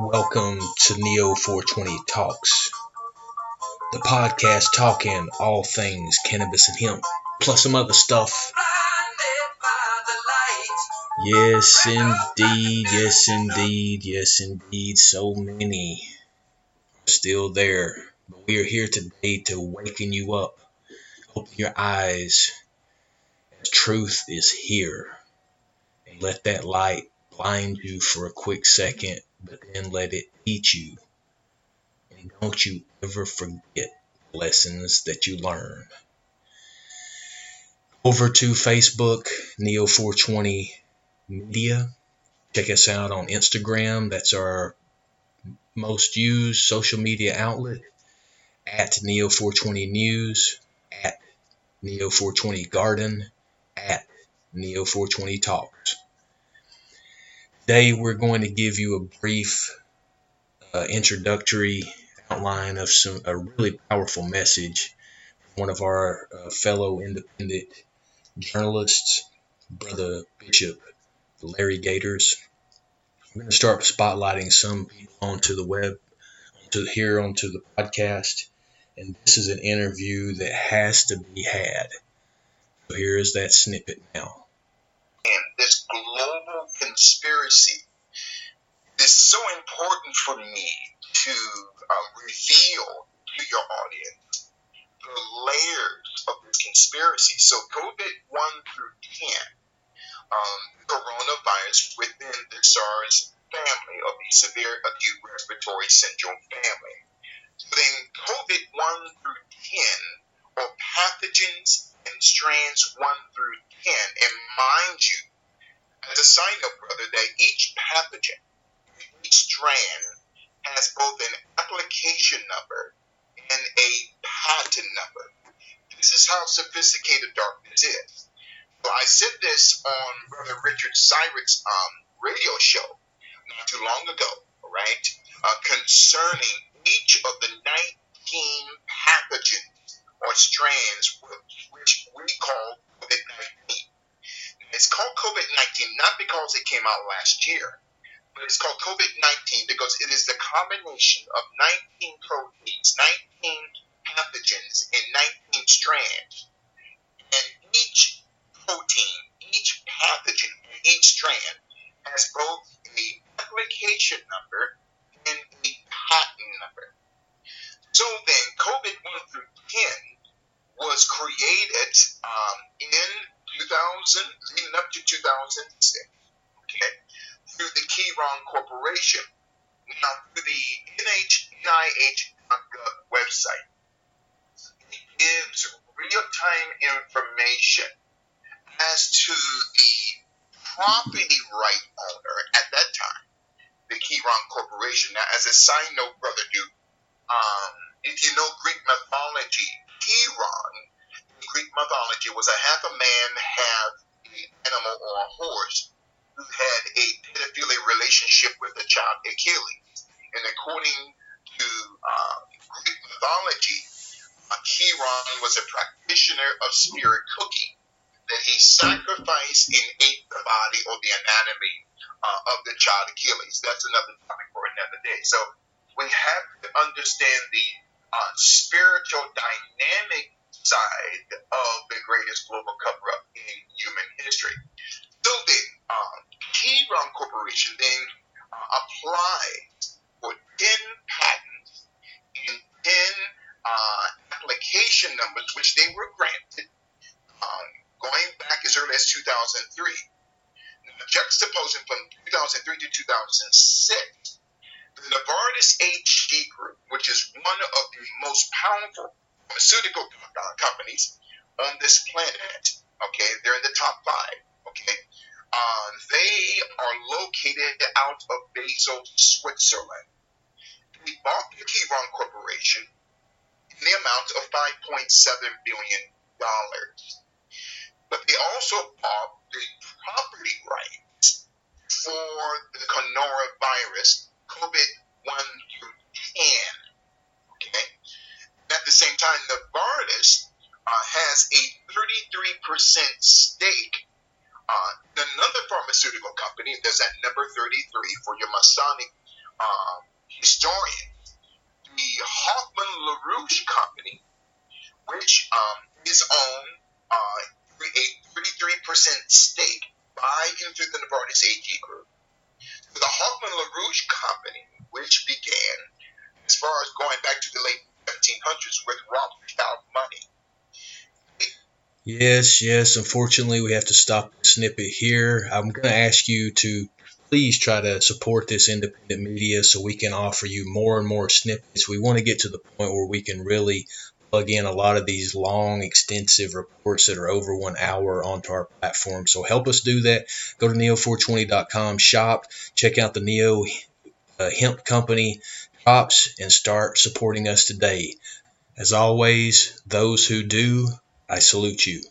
Welcome to Neo 420 Talks, the podcast talking all things cannabis and hemp, plus some other stuff. Yes, indeed, yes, indeed, yes, indeed. So many still there. But we are here today to waken you up, open your eyes, truth is here. And let that light blind you for a quick second but then let it teach you. And don't you ever forget the lessons that you learn. Over to Facebook, Neo420 Media. Check us out on Instagram. That's our most used social media outlet. At Neo420 News. At Neo420 Garden. At Neo420 Talks. Today, we're going to give you a brief uh, introductory outline of some a really powerful message from one of our uh, fellow independent journalists, Brother Bishop Larry Gators. We're going to start spotlighting some people onto the web, to here onto the podcast, and this is an interview that has to be had. So here is that snippet now and this conspiracy is so important for me to um, reveal to your audience the layers of this conspiracy. So, COVID 1 through 10, um, coronavirus within the SARS family of the severe acute respiratory syndrome family. So then COVID 1 through 10 are pathogens and strands 1 through 10. And mind you, as a side note, brother, that each pathogen, each strand has both an application number and a patent number. This is how sophisticated darkness is. So I said this on Brother Richard Syrett's um, radio show not too long ago, right? Uh, concerning each of the 19 pathogens or strands which we call COVID 19. It's called COVID 19 not because it came out last year, but it's called COVID 19 because it is the combination of 19 proteins, 19 pathogens, and 19 strands. And each protein, each pathogen, each strand has both a replication number and a patent number. So then, COVID 1 through 10 was created um, in 2000, leading up to 2006, okay, through the Chiron Corporation. Now, through the NIH.gov website, it gives real-time information as to the property right owner at that time, the Chiron Corporation. Now, as a side note, Brother Duke, um, if you know Greek mythology, Chiron Greek mythology was a half a man, half an animal or a horse who had a pedophilia relationship with the child Achilles. And according to uh, Greek mythology, Chiron was a practitioner of spirit cooking, that he sacrificed and ate the body or the anatomy uh, of the child Achilles. That's another topic for another day. So we have to understand the uh, spiritual dynamic side of the greatest global cover up in human history. So then, um, Chiron Corporation then uh, applied for 10 patents and 10 uh, numbers, which they were granted um, going back as early as 2003. Now, juxtaposing from 2003 to 2006, the Novartis AG Group, which is one of the most powerful pharmaceutical companies on this planet. Okay, they're in the top five. Okay, uh, they are located out of Basel, Switzerland. They bought the Chiron Corporation in the amount of 5.7 billion dollars, but they also bought the property rights for the coronavirus COVID 1 through 10 at the same time, Novartis uh, has a 33% stake uh, in another pharmaceutical company. There's that number 33 for your Masonic um, historian, the Hoffman LaRouche Company, which um, is owned uh, a 33% stake by and through the Novartis AG Group. So the Hoffman LaRouche Company, which began as far as going back to the late 1700s with Rothschild money. Yes, yes. Unfortunately, we have to stop the snippet here. I'm going to ask you to please try to support this independent media so we can offer you more and more snippets. We want to get to the point where we can really plug in a lot of these long, extensive reports that are over one hour onto our platform. So help us do that. Go to neo420.com, shop, check out the Neo uh, Hemp Company drops, and start supporting us today. As always, those who do, I salute you.